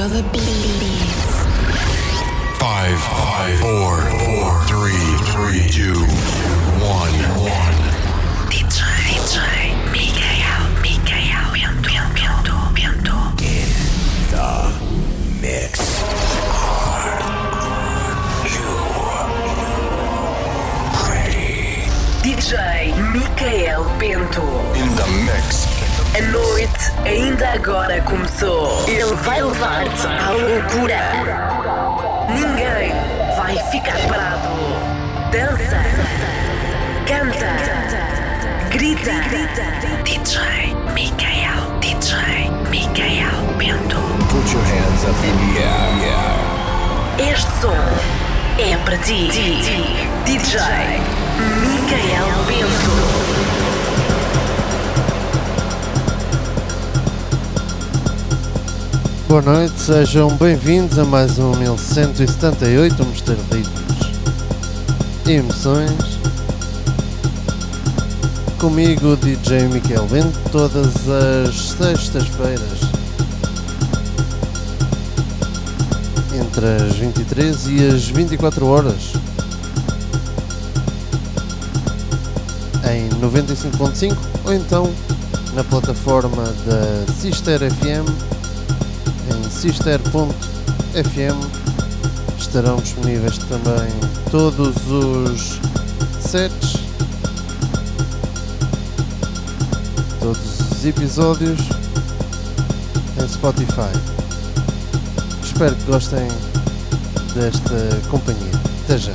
Feel the beats. Five, five, four, four, three, three, two, one, one. DJ, DJ, Mikael, Mikael, Bento, Bento, Bento. Mix. DJ Micael Bento. In the mix. A noite ainda agora começou. Ele vai levar-te à loucura. Ninguém vai ficar parado. Dança, canta, grita. DJ, Mikael, DJ, Mikael, Bento. Put your hands up in the air. Este som é para ti. DJ Micael Bento. Boa noite, sejam bem-vindos a mais um 1178 Mr. Ritmos e Emoções. Comigo, DJ Miquel Bento, todas as sextas-feiras, entre as 23 e as 24 horas, em 95.5 ou então na plataforma da Sister FM sister.fm estarão disponíveis também todos os sets, todos os episódios em Spotify. Espero que gostem desta companhia. Até já.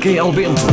Ouvir Micael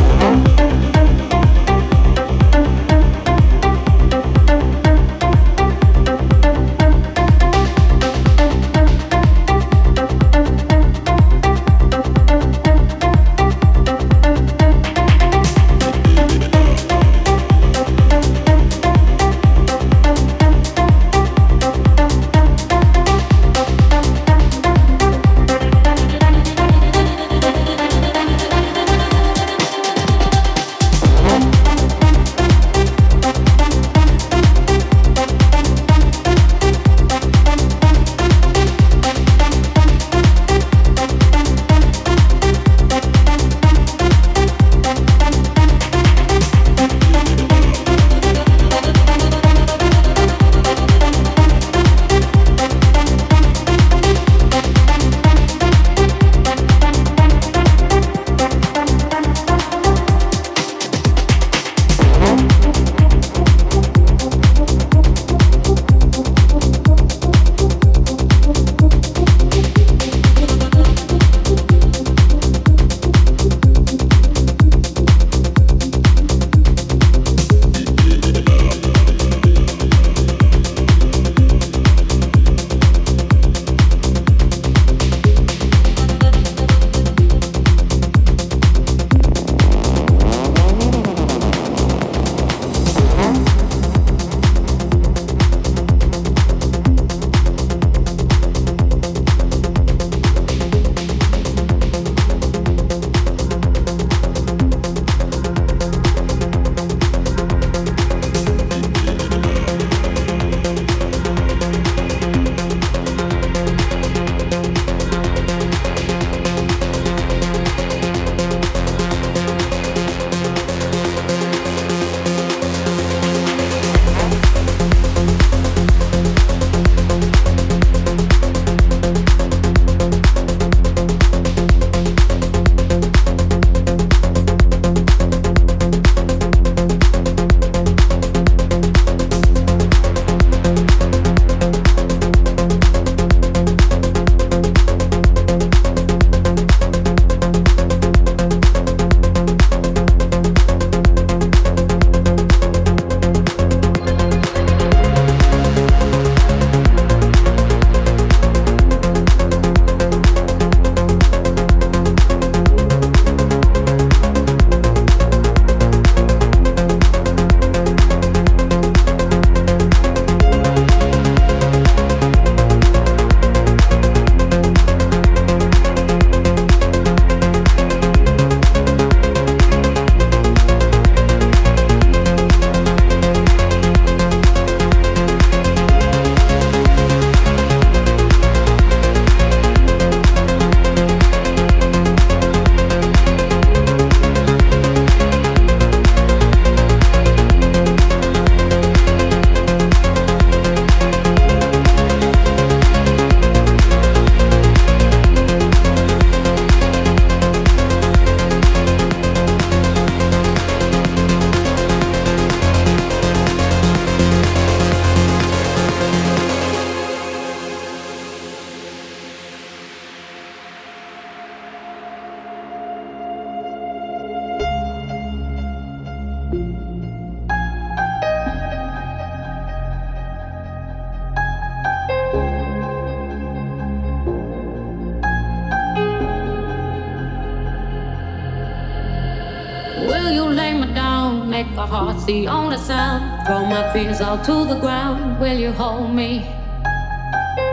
Throw my fears all to the ground. Will you hold me?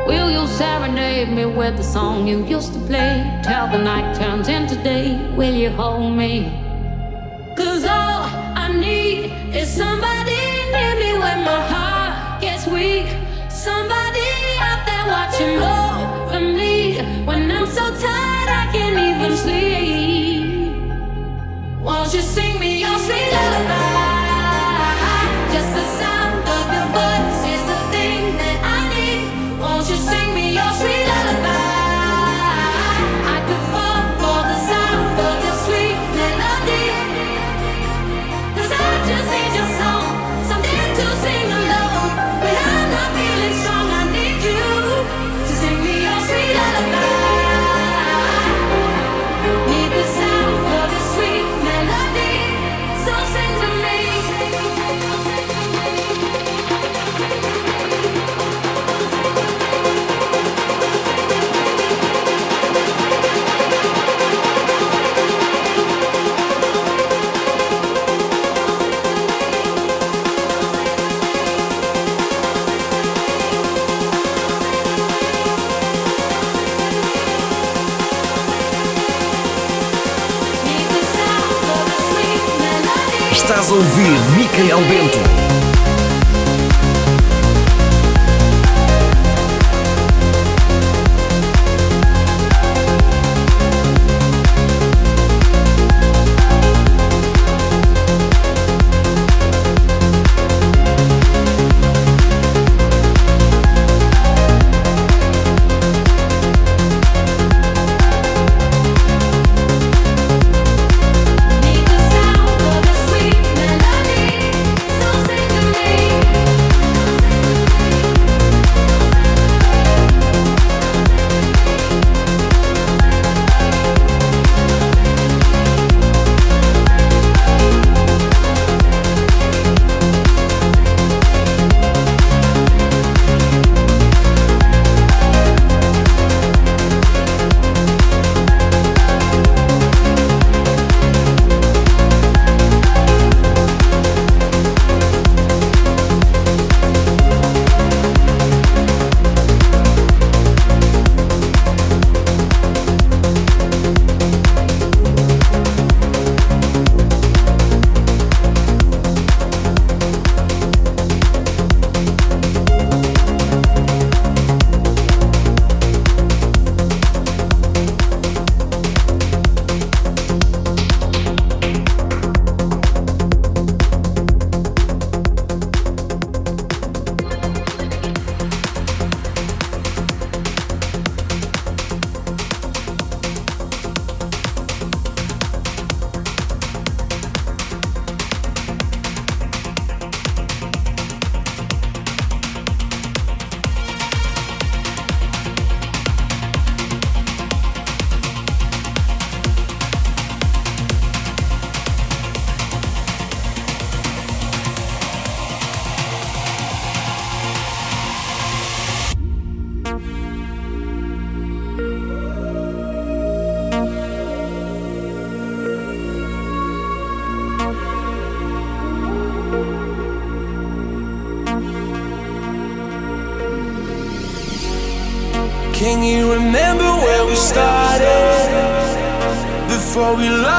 Will you serenade me with the song you used to play? Till the night turns into day. Will you hold me? Cause all I need is somebody near me when my heart gets weak. Somebody out there watching over me when I'm so tired I can't even sleep. Won't you sing me your sweet lullaby? Estás a ouvir Micael Bento.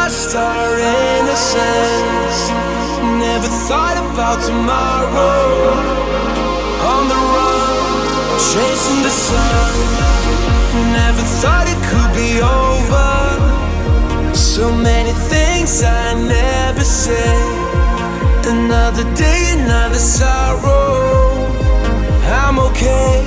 Lost our innocence. Never thought about tomorrow. On the run, chasing the sun. Never thought it could be over. So many things I never said. Another day, another sorrow. I'm okay,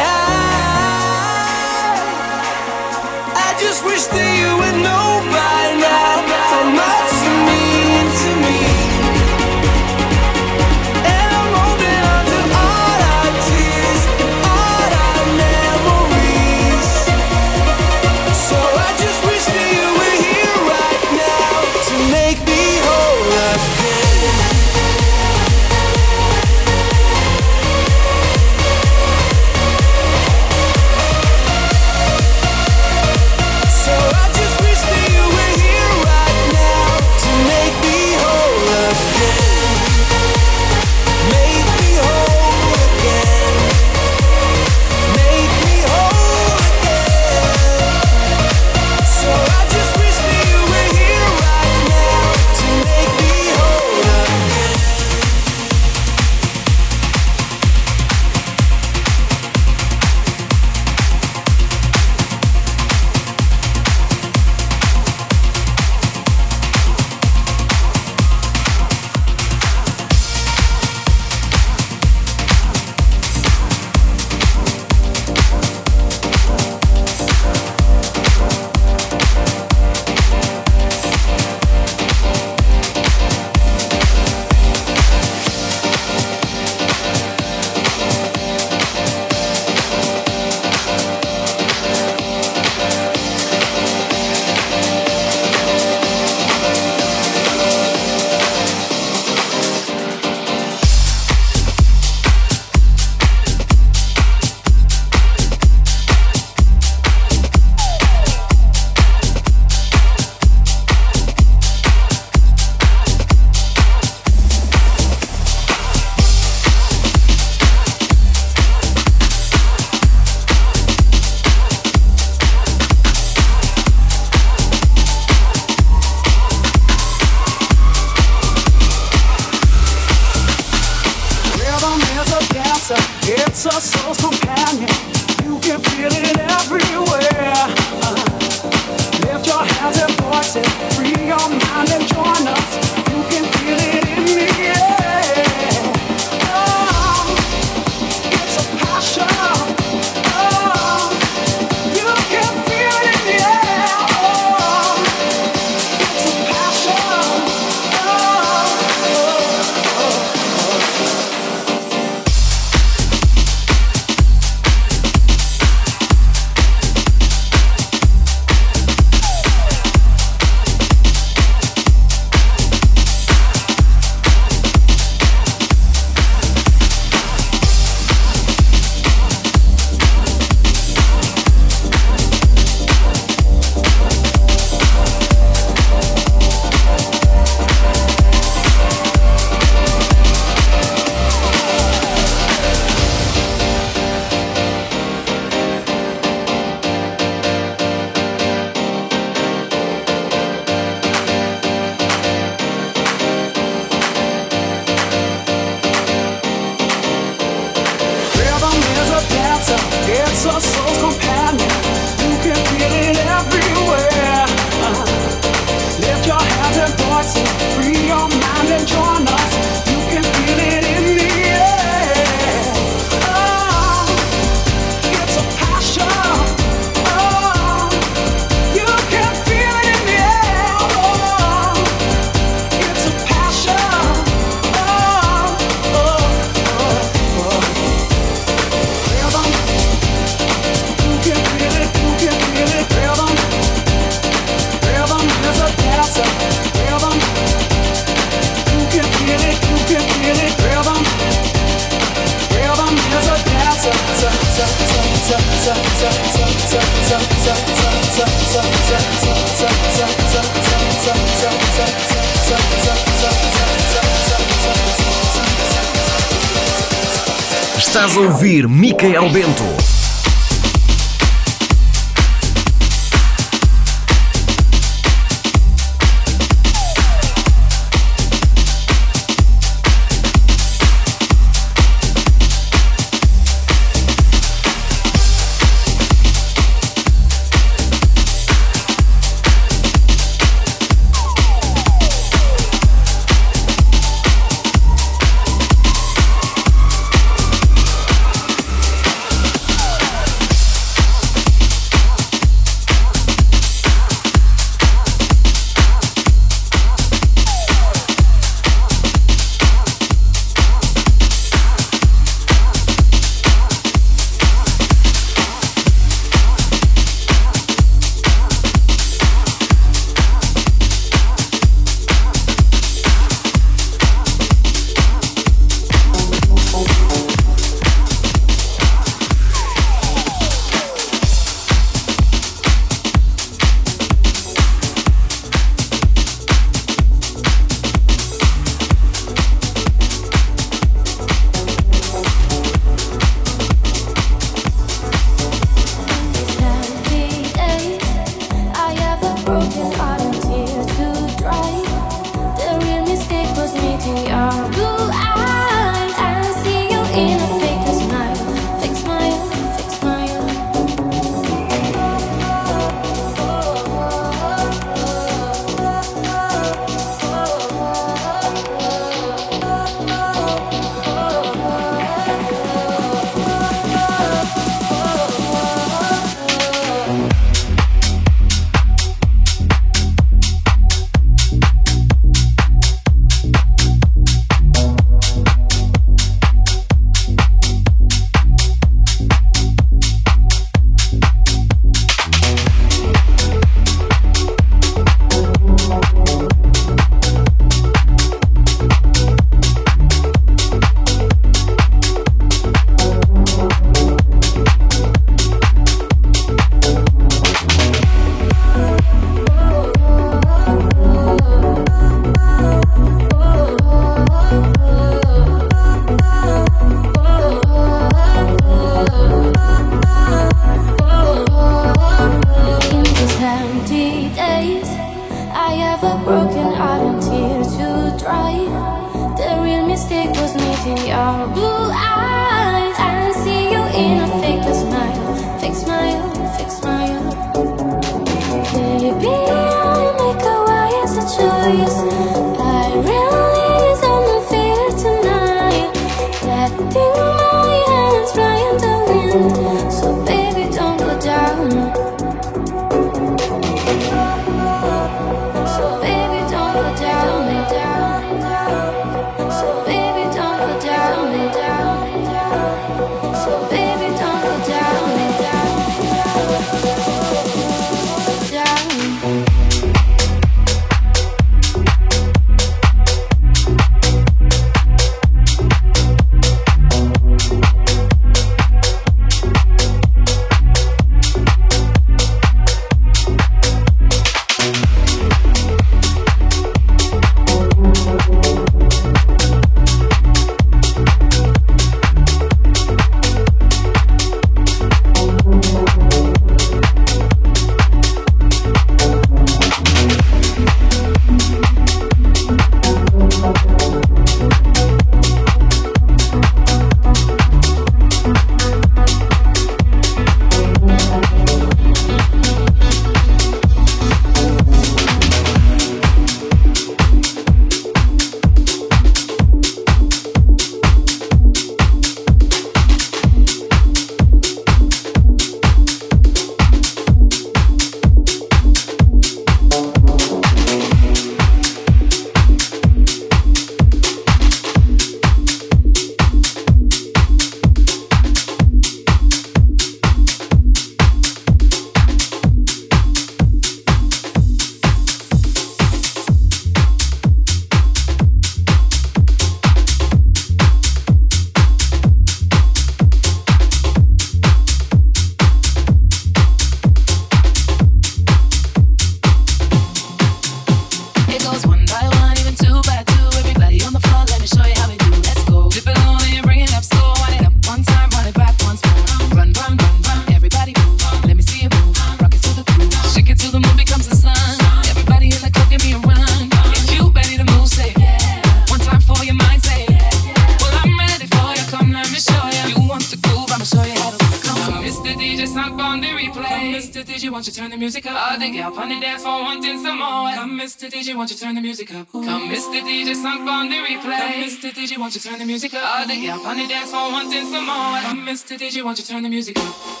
turn the music up. Ooh. Come, Mr. DJ, sunk on the replay. Come, Mr. DJ, won't you turn the music up? All the girls on the dance floor wanting some more. Come, Mr. DJ, won't you turn the music up?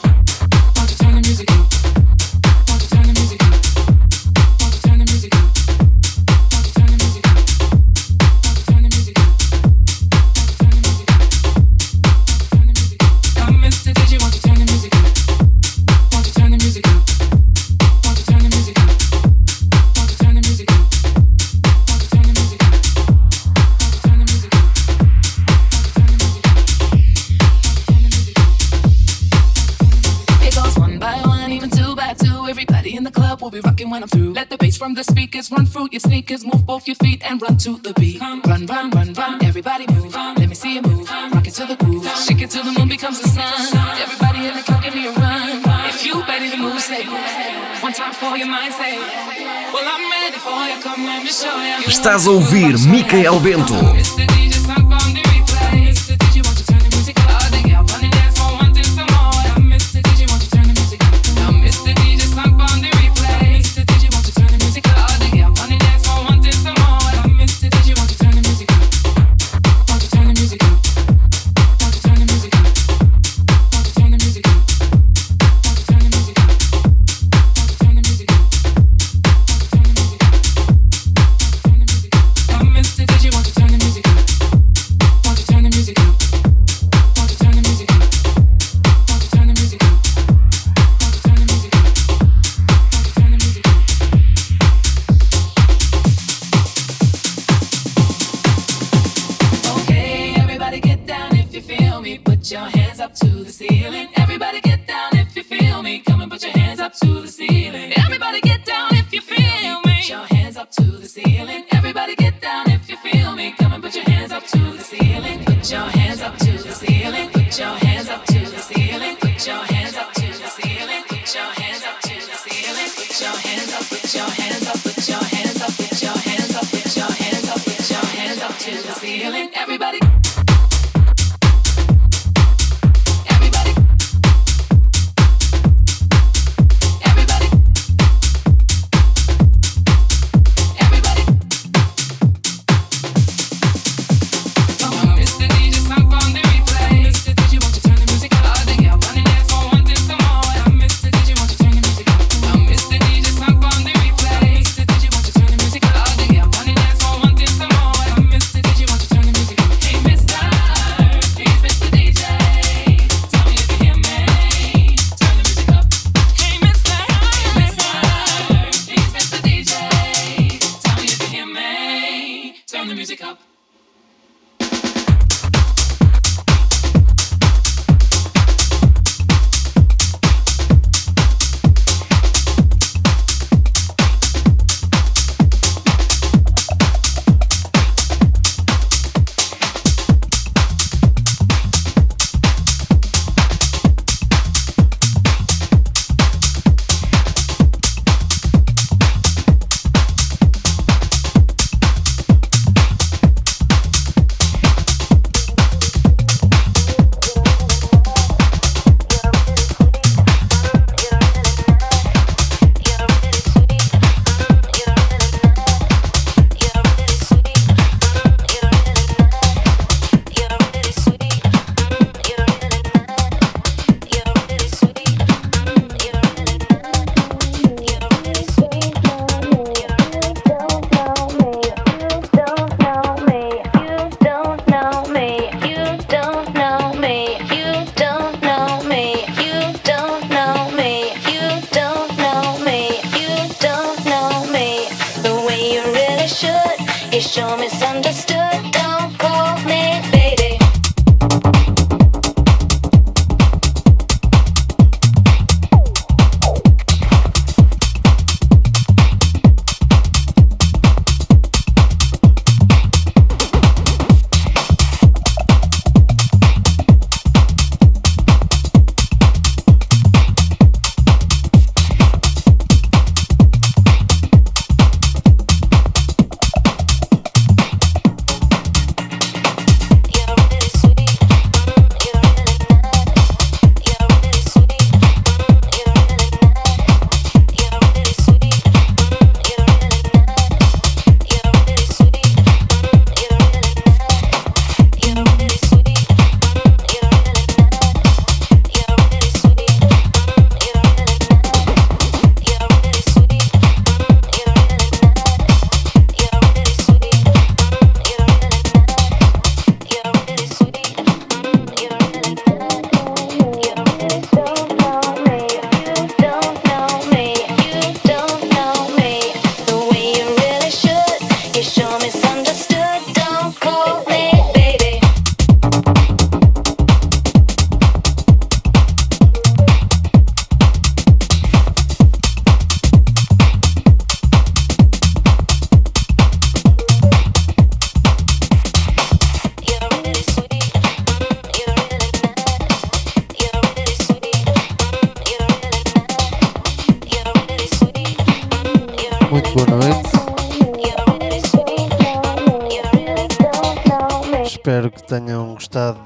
through. Let the bass from the speakers run through your sneakers. Move both your feet and run to the beat. Run, run, run, run. Everybody move. Let me see you move. Rock it to the groove. Shake it till the moon becomes the sun. Everybody in the club, give me a run. If you better to move, say one time for your mind, say. Well, I'm ready for you. Come, let me show you. Estás a ouvir Micael Bento. Mr. DJ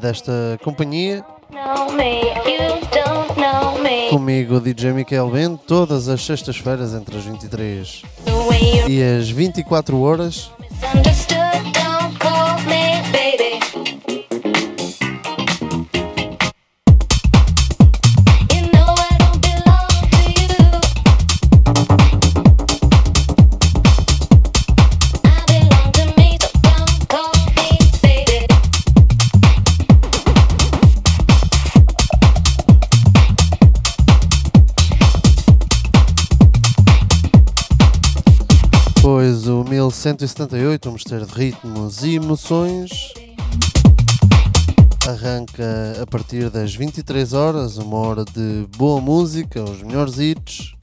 desta companhia. Comigo, DJ Michael Ben, todas as sextas-feiras entre as 23 e as 24 horas. 178, um mestre de ritmos e emoções. Arranca a partir das 23 horas, uma hora de boa música, os melhores hits,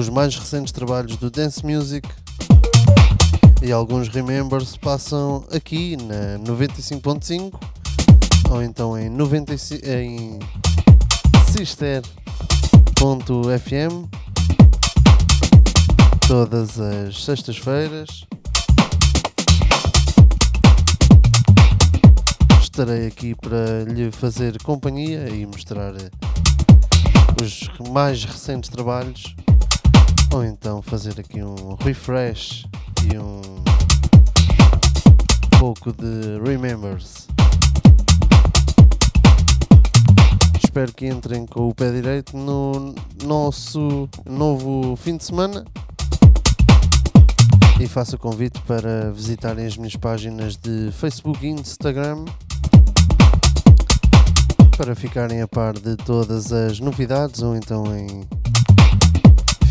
os mais recentes trabalhos do Dance Music e alguns remembers passam aqui na 95.5 ou então em, 95, em sister.fm todas as sextas-feiras. Estarei aqui para lhe fazer companhia e mostrar os mais recentes trabalhos, ou então fazer aqui um refresh e um pouco de remembers. Espero que entrem com o pé direito no nosso novo fim de semana e faço o convite para visitarem as minhas páginas de Facebook e Instagram para ficarem a par de todas as novidades ou então em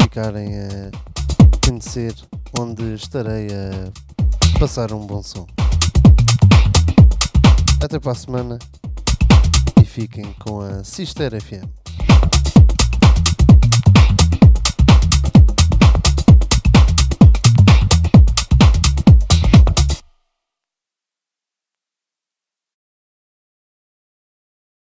ficarem a conhecer onde estarei a passar um bom som. Até para a semana e fiquem com a Sister FM.